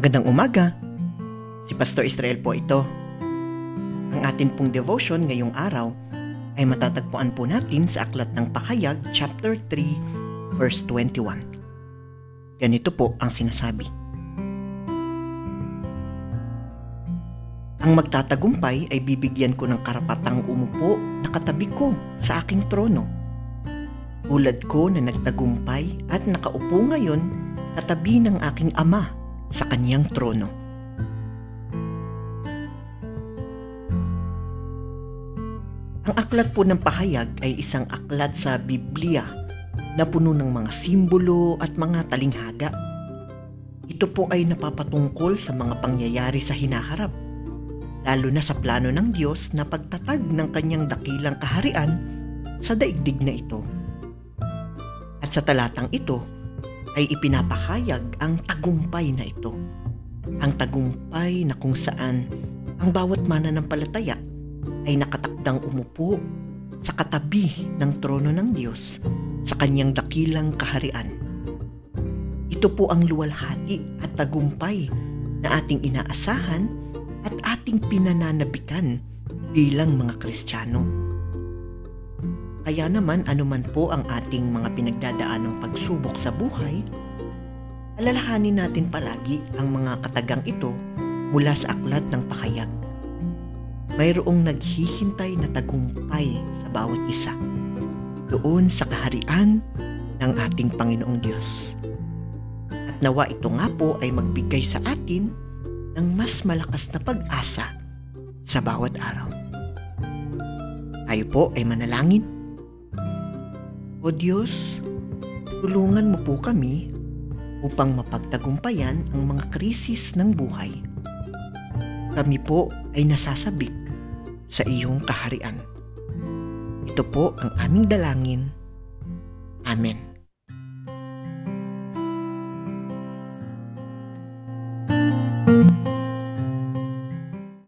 Magandang umaga. Si Pastor Israel po ito. Ang atin pong devotion ngayong araw ay matatagpuan po natin sa Aklat ng Pakayag, chapter 3, verse 21. Ganito po ang sinasabi. Ang magtatagumpay ay bibigyan ko ng karapatang umupo na katabi ko sa aking trono. Tulad ko na nagtagumpay at nakaupo ngayon katabi ng aking ama sa kanyang trono. Ang aklat po ng pahayag ay isang aklat sa Biblia na puno ng mga simbolo at mga talinghaga. Ito po ay napapatungkol sa mga pangyayari sa hinaharap, lalo na sa plano ng Diyos na pagtatag ng kanyang dakilang kaharian sa daigdig na ito. At sa talatang ito ay ipinapahayag ang tagumpay na ito. Ang tagumpay na kung saan ang bawat mananampalataya ay nakatakdang umupo sa katabi ng trono ng Diyos sa kanyang dakilang kaharian. Ito po ang luwalhati at tagumpay na ating inaasahan at ating pinananabikan bilang mga Kristiyano. Kaya naman anuman po ang ating mga pinagdadaanong pagsubok sa buhay, alalahanin natin palagi ang mga katagang ito mula sa aklat ng pakayag mayroong naghihintay na tagumpay sa bawat isa doon sa kaharian ng ating Panginoong Diyos. At nawa ito nga po ay magbigay sa atin ng mas malakas na pag-asa sa bawat araw. Tayo po ay manalangin. O Diyos, tulungan mo po kami upang mapagtagumpayan ang mga krisis ng buhay. Kami po ay nasasabik sa iyong kaharian. Ito po ang aming dalangin. Amen.